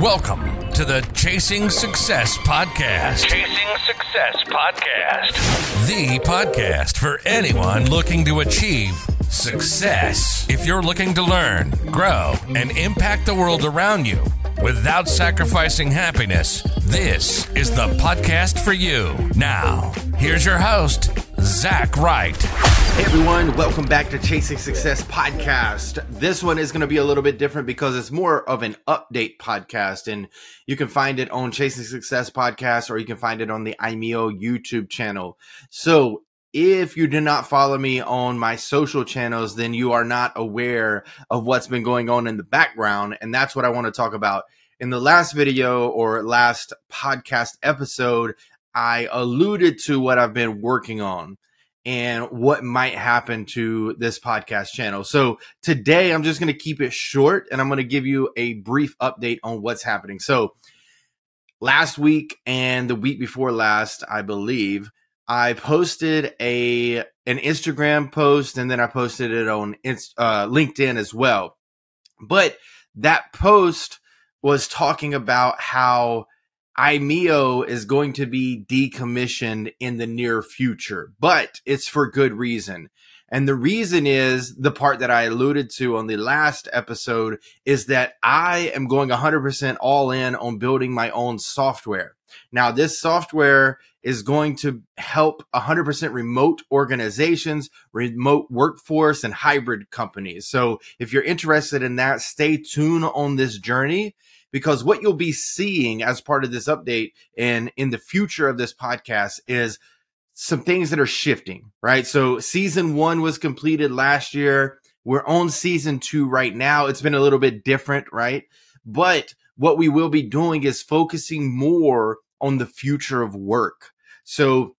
Welcome to the Chasing Success Podcast. Chasing Success Podcast. The podcast for anyone looking to achieve success. If you're looking to learn, grow, and impact the world around you without sacrificing happiness, this is the podcast for you. Now, here's your host, Zach Wright. Hey everyone, welcome back to Chasing Success Podcast. This one is going to be a little bit different because it's more of an update podcast, and you can find it on Chasing Success Podcast or you can find it on the IMEO YouTube channel. So, if you do not follow me on my social channels, then you are not aware of what's been going on in the background, and that's what I want to talk about. In the last video or last podcast episode, I alluded to what I've been working on and what might happen to this podcast channel. So today I'm just going to keep it short and I'm going to give you a brief update on what's happening. So last week and the week before last, I believe, I posted a an Instagram post and then I posted it on uh, LinkedIn as well. But that post was talking about how IMEO is going to be decommissioned in the near future, but it's for good reason. And the reason is the part that I alluded to on the last episode is that I am going 100% all in on building my own software. Now, this software is going to help 100% remote organizations, remote workforce, and hybrid companies. So if you're interested in that, stay tuned on this journey because what you'll be seeing as part of this update and in the future of this podcast is some things that are shifting, right? So season one was completed last year. We're on season two right now. It's been a little bit different, right? But what we will be doing is focusing more on the future of work. So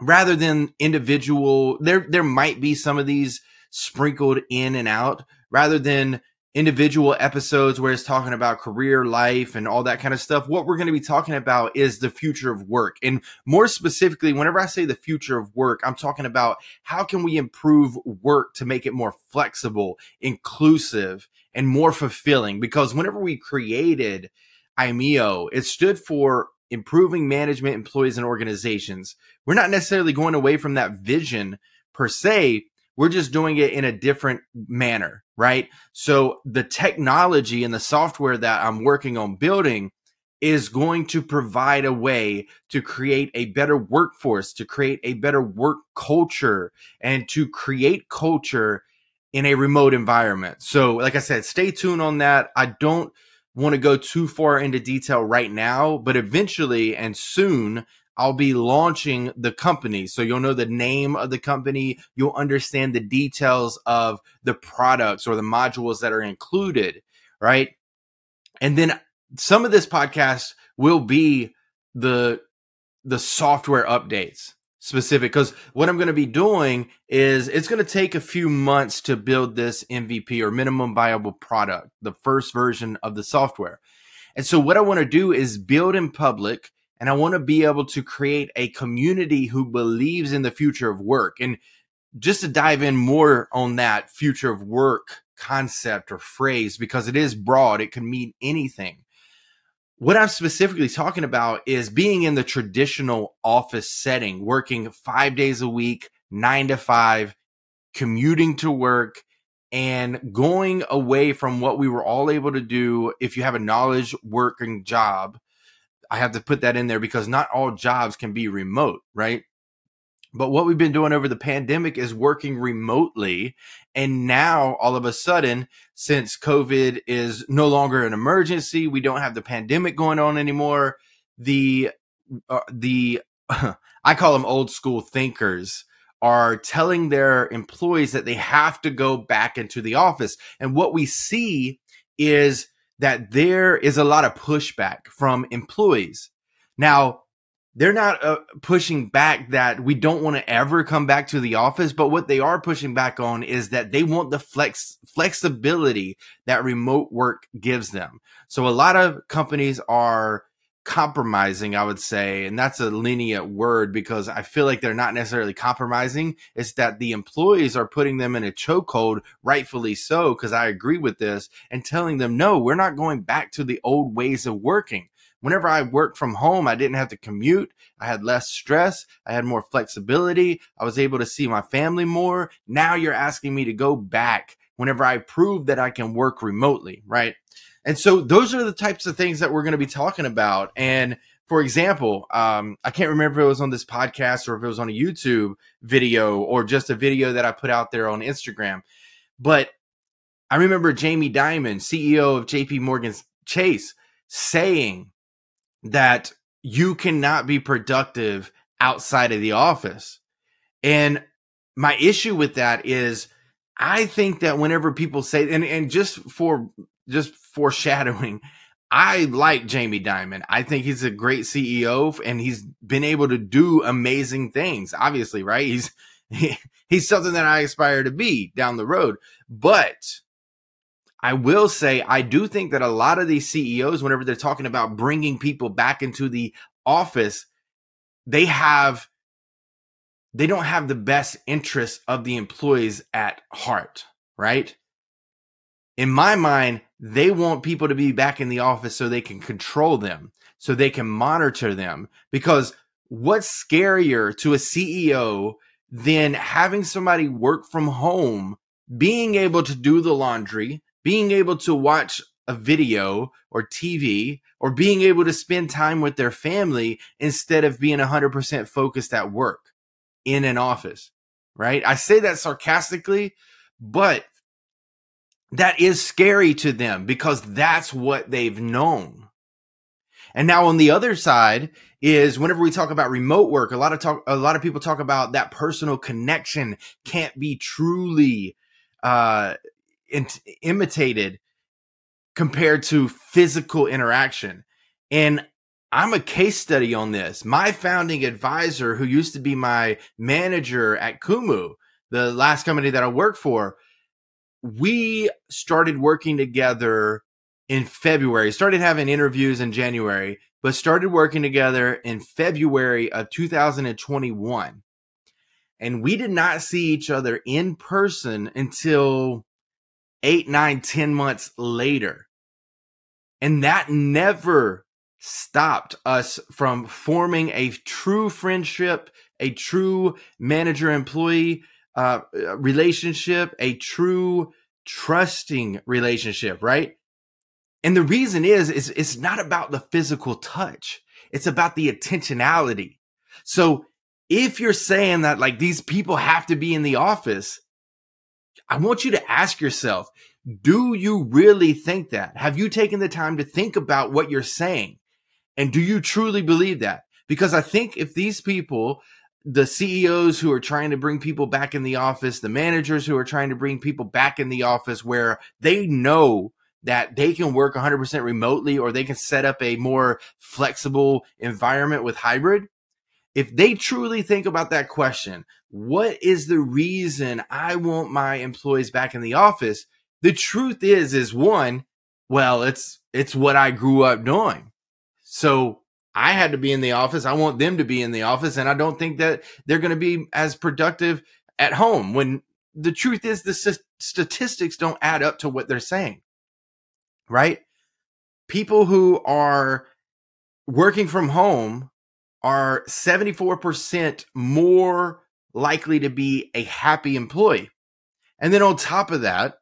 rather than individual, there, there might be some of these sprinkled in and out rather than individual episodes where it's talking about career life and all that kind of stuff. What we're going to be talking about is the future of work. And more specifically, whenever I say the future of work, I'm talking about how can we improve work to make it more flexible, inclusive, and more fulfilling? Because whenever we created IMEO, it stood for improving management, employees, and organizations. We're not necessarily going away from that vision per se, we're just doing it in a different manner, right? So the technology and the software that I'm working on building is going to provide a way to create a better workforce, to create a better work culture, and to create culture in a remote environment. So, like I said, stay tuned on that. I don't want to go too far into detail right now, but eventually and soon I'll be launching the company. So you'll know the name of the company. You'll understand the details of the products or the modules that are included, right? And then some of this podcast will be the the software updates specific because what I'm going to be doing is it's going to take a few months to build this MVP or minimum viable product, the first version of the software. And so what I want to do is build in public and I want to be able to create a community who believes in the future of work. And just to dive in more on that future of work concept or phrase, because it is broad, it can mean anything. What I'm specifically talking about is being in the traditional office setting, working five days a week, nine to five, commuting to work, and going away from what we were all able to do if you have a knowledge working job I have to put that in there because not all jobs can be remote, right? But what we've been doing over the pandemic is working remotely. And now all of a sudden, since COVID is no longer an emergency, we don't have the pandemic going on anymore. The, uh, the, I call them old school thinkers are telling their employees that they have to go back into the office. And what we see is that there is a lot of pushback from employees. Now, they're not uh, pushing back that we don't want to ever come back to the office, but what they are pushing back on is that they want the flex flexibility that remote work gives them. So a lot of companies are compromising, I would say, and that's a lenient word because I feel like they're not necessarily compromising. It's that the employees are putting them in a chokehold, rightfully so, because I agree with this, and telling them, no, we're not going back to the old ways of working. Whenever I worked from home, I didn't have to commute. I had less stress. I had more flexibility. I was able to see my family more. Now you're asking me to go back whenever I prove that I can work remotely, right? And so those are the types of things that we're going to be talking about. And for example, um, I can't remember if it was on this podcast or if it was on a YouTube video or just a video that I put out there on Instagram. But I remember Jamie Dimon, CEO of JP Morgan Chase, saying that you cannot be productive outside of the office. And my issue with that is I think that whenever people say and, and just for just foreshadowing. I like Jamie Dimon. I think he's a great CEO and he's been able to do amazing things. Obviously, right? He's he, he's something that I aspire to be down the road. But I will say I do think that a lot of these CEOs whenever they're talking about bringing people back into the office, they have they don't have the best interests of the employees at heart, right? In my mind, they want people to be back in the office so they can control them, so they can monitor them. Because what's scarier to a CEO than having somebody work from home, being able to do the laundry, being able to watch a video or TV, or being able to spend time with their family instead of being 100% focused at work in an office, right? I say that sarcastically, but that is scary to them because that's what they've known. And now on the other side is whenever we talk about remote work, a lot of talk, a lot of people talk about that personal connection can't be truly uh, in- imitated compared to physical interaction. And I'm a case study on this. My founding advisor, who used to be my manager at Kumu, the last company that I worked for, we started working together in February, started having interviews in January, but started working together in February of 2021. And we did not see each other in person until eight, nine, ten months later. And that never stopped us from forming a true friendship, a true manager employee uh, relationship, a true trusting relationship, right? And the reason is, is it's not about the physical touch. It's about the intentionality. So if you're saying that like these people have to be in the office, I want you to ask yourself, do you really think that? Have you taken the time to think about what you're saying? And do you truly believe that? Because I think if these people the CEOs who are trying to bring people back in the office, the managers who are trying to bring people back in the office where they know that they can work 100% remotely or they can set up a more flexible environment with hybrid. If they truly think about that question, what is the reason I want my employees back in the office? The truth is is one, well, it's it's what I grew up doing. So I had to be in the office. I want them to be in the office. And I don't think that they're going to be as productive at home when the truth is the st- statistics don't add up to what they're saying. Right? People who are working from home are 74% more likely to be a happy employee. And then on top of that,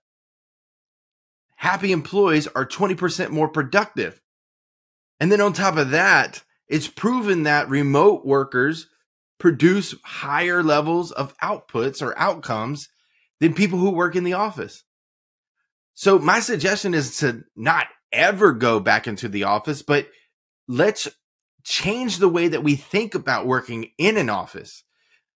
happy employees are 20% more productive. And then on top of that, it's proven that remote workers produce higher levels of outputs or outcomes than people who work in the office. So my suggestion is to not ever go back into the office, but let's change the way that we think about working in an office.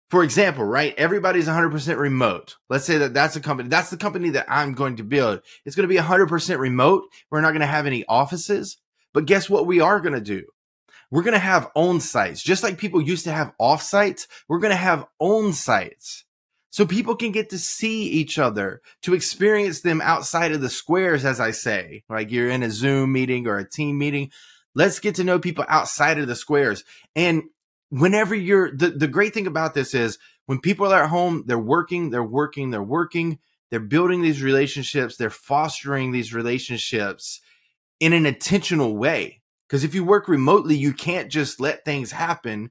For example, right? Everybody's 100% remote. Let's say that that's a company. That's the company that I'm going to build. It's going to be 100% remote. We're not going to have any offices. But guess what we are going to do? We're going to have own sites. Just like people used to have off sites, we're going to have own sites. So people can get to see each other, to experience them outside of the squares, as I say. Like you're in a Zoom meeting or a team meeting. Let's get to know people outside of the squares. And whenever you're the, the great thing about this is when people are at home, they're working, they're working, they're working, they're building these relationships, they're fostering these relationships in an intentional way. Because if you work remotely, you can't just let things happen.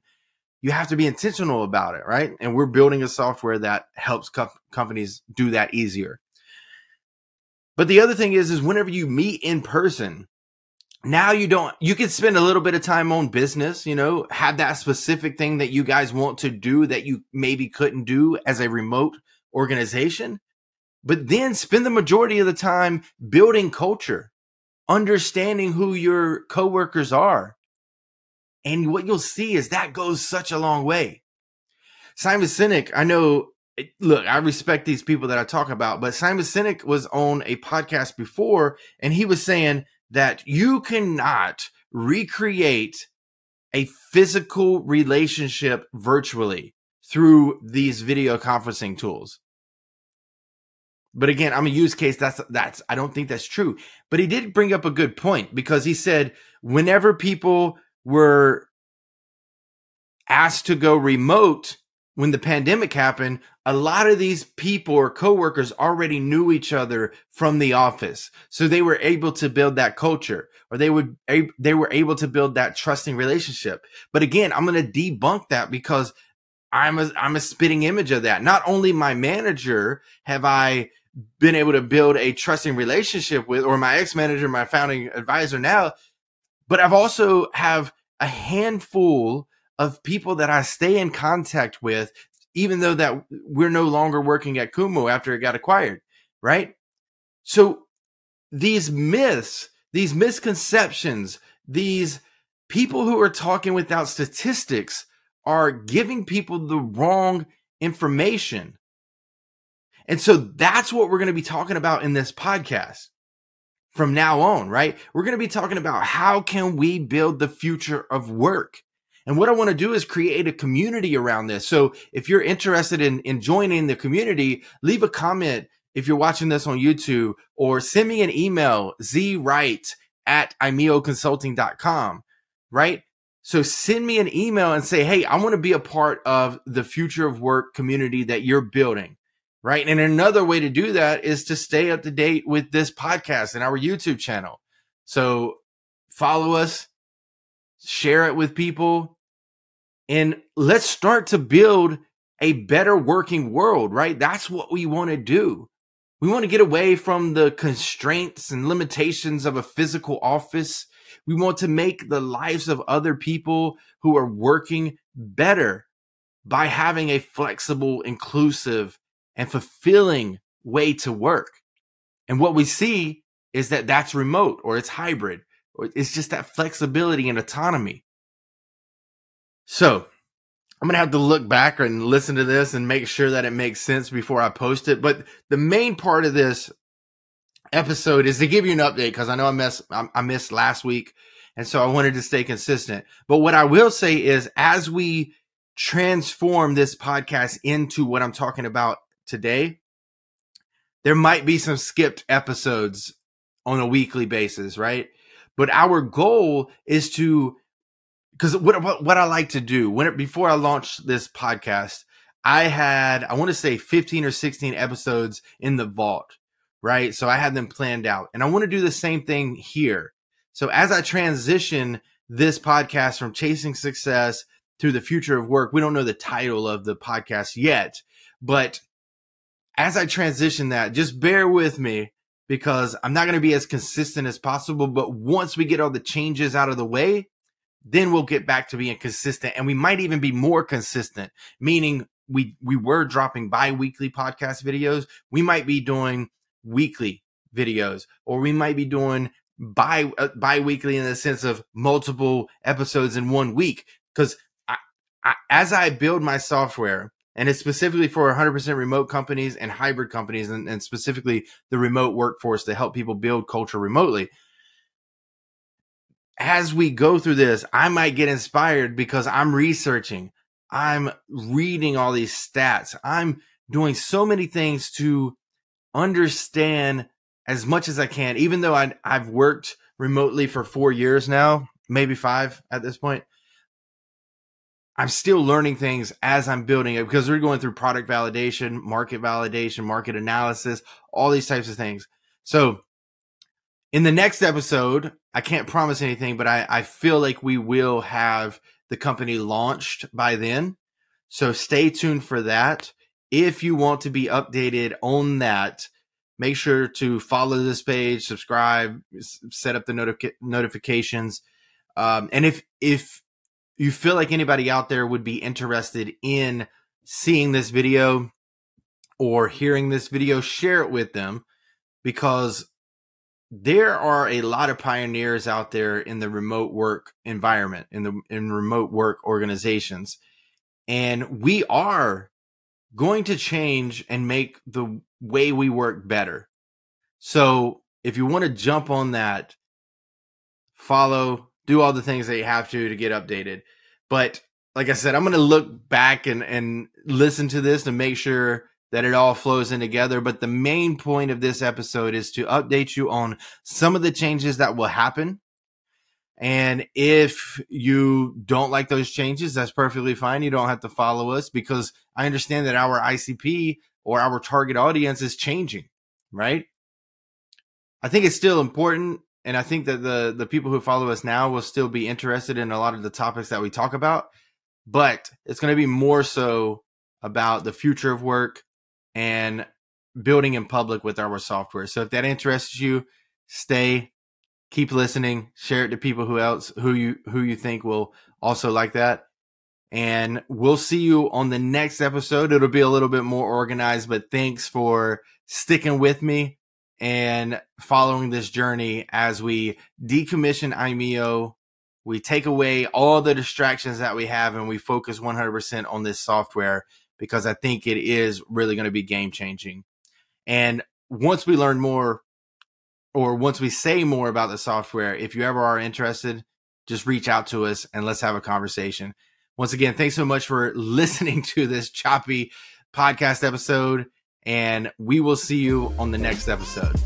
You have to be intentional about it, right? And we're building a software that helps co- companies do that easier. But the other thing is, is whenever you meet in person, now you don't you can spend a little bit of time on business you know have that specific thing that you guys want to do that you maybe couldn't do as a remote organization but then spend the majority of the time building culture understanding who your coworkers are and what you'll see is that goes such a long way simon sinek i know look i respect these people that i talk about but simon sinek was on a podcast before and he was saying that you cannot recreate a physical relationship virtually through these video conferencing tools. But again, I'm a use case. That's that's I don't think that's true. But he did bring up a good point because he said whenever people were asked to go remote, when the pandemic happened, a lot of these people or coworkers already knew each other from the office. So they were able to build that culture or they would, they were able to build that trusting relationship. But again, I'm going to debunk that because I'm a, I'm a spitting image of that. Not only my manager have I been able to build a trusting relationship with, or my ex manager, my founding advisor now, but I've also have a handful of people that I stay in contact with, even though that we're no longer working at Kumu after it got acquired, right? So these myths, these misconceptions, these people who are talking without statistics are giving people the wrong information. And so that's what we're going to be talking about in this podcast from now on, right? We're going to be talking about how can we build the future of work? And what I want to do is create a community around this. So if you're interested in, in joining the community, leave a comment if you're watching this on YouTube or send me an email, zwright at imeoconsulting.com, right? So send me an email and say, Hey, I want to be a part of the future of work community that you're building. Right. And another way to do that is to stay up to date with this podcast and our YouTube channel. So follow us, share it with people, and let's start to build a better working world, right? That's what we want to do. We want to get away from the constraints and limitations of a physical office. We want to make the lives of other people who are working better by having a flexible, inclusive, and fulfilling way to work. And what we see is that that's remote or it's hybrid or it's just that flexibility and autonomy. So I'm gonna have to look back and listen to this and make sure that it makes sense before I post it. But the main part of this episode is to give you an update because I know I missed I missed last week, and so I wanted to stay consistent. But what I will say is, as we transform this podcast into what I'm talking about today, there might be some skipped episodes on a weekly basis, right? But our goal is to because what, what, what I like to do when it, before I launched this podcast, I had I want to say 15 or 16 episodes in the vault, right? So I had them planned out, and I want to do the same thing here. So as I transition this podcast from chasing success to the future of work, we don't know the title of the podcast yet, but as I transition that, just bear with me because I'm not going to be as consistent as possible. But once we get all the changes out of the way, then we'll get back to being consistent and we might even be more consistent meaning we we were dropping bi-weekly podcast videos we might be doing weekly videos or we might be doing bi uh, bi-weekly in the sense of multiple episodes in one week because as i build my software and it's specifically for 100% remote companies and hybrid companies and, and specifically the remote workforce to help people build culture remotely as we go through this, I might get inspired because I'm researching, I'm reading all these stats, I'm doing so many things to understand as much as I can. Even though I, I've worked remotely for four years now, maybe five at this point. I'm still learning things as I'm building it because we're going through product validation, market validation, market analysis, all these types of things. So, in the next episode, I can't promise anything, but I, I feel like we will have the company launched by then. So, stay tuned for that. If you want to be updated on that, make sure to follow this page, subscribe, set up the notif- notifications. Um, and if if you feel like anybody out there would be interested in seeing this video or hearing this video, share it with them because there are a lot of pioneers out there in the remote work environment, in the in remote work organizations. And we are going to change and make the way we work better. So if you want to jump on that, follow, do all the things that you have to to get updated. But like I said, I'm going to look back and, and listen to this to make sure that it all flows in together. But the main point of this episode is to update you on some of the changes that will happen. And if you don't like those changes, that's perfectly fine. You don't have to follow us because I understand that our ICP or our target audience is changing, right? I think it's still important and I think that the the people who follow us now will still be interested in a lot of the topics that we talk about, but it's going to be more so about the future of work and building in public with our software. So if that interests you, stay, keep listening, share it to people who else who you who you think will also like that. And we'll see you on the next episode. It'll be a little bit more organized, but thanks for sticking with me and following this journey as we decommission IMEO. We take away all the distractions that we have and we focus 100% on this software because I think it is really going to be game changing. And once we learn more, or once we say more about the software, if you ever are interested, just reach out to us and let's have a conversation. Once again, thanks so much for listening to this choppy podcast episode and we will see you on the next episode.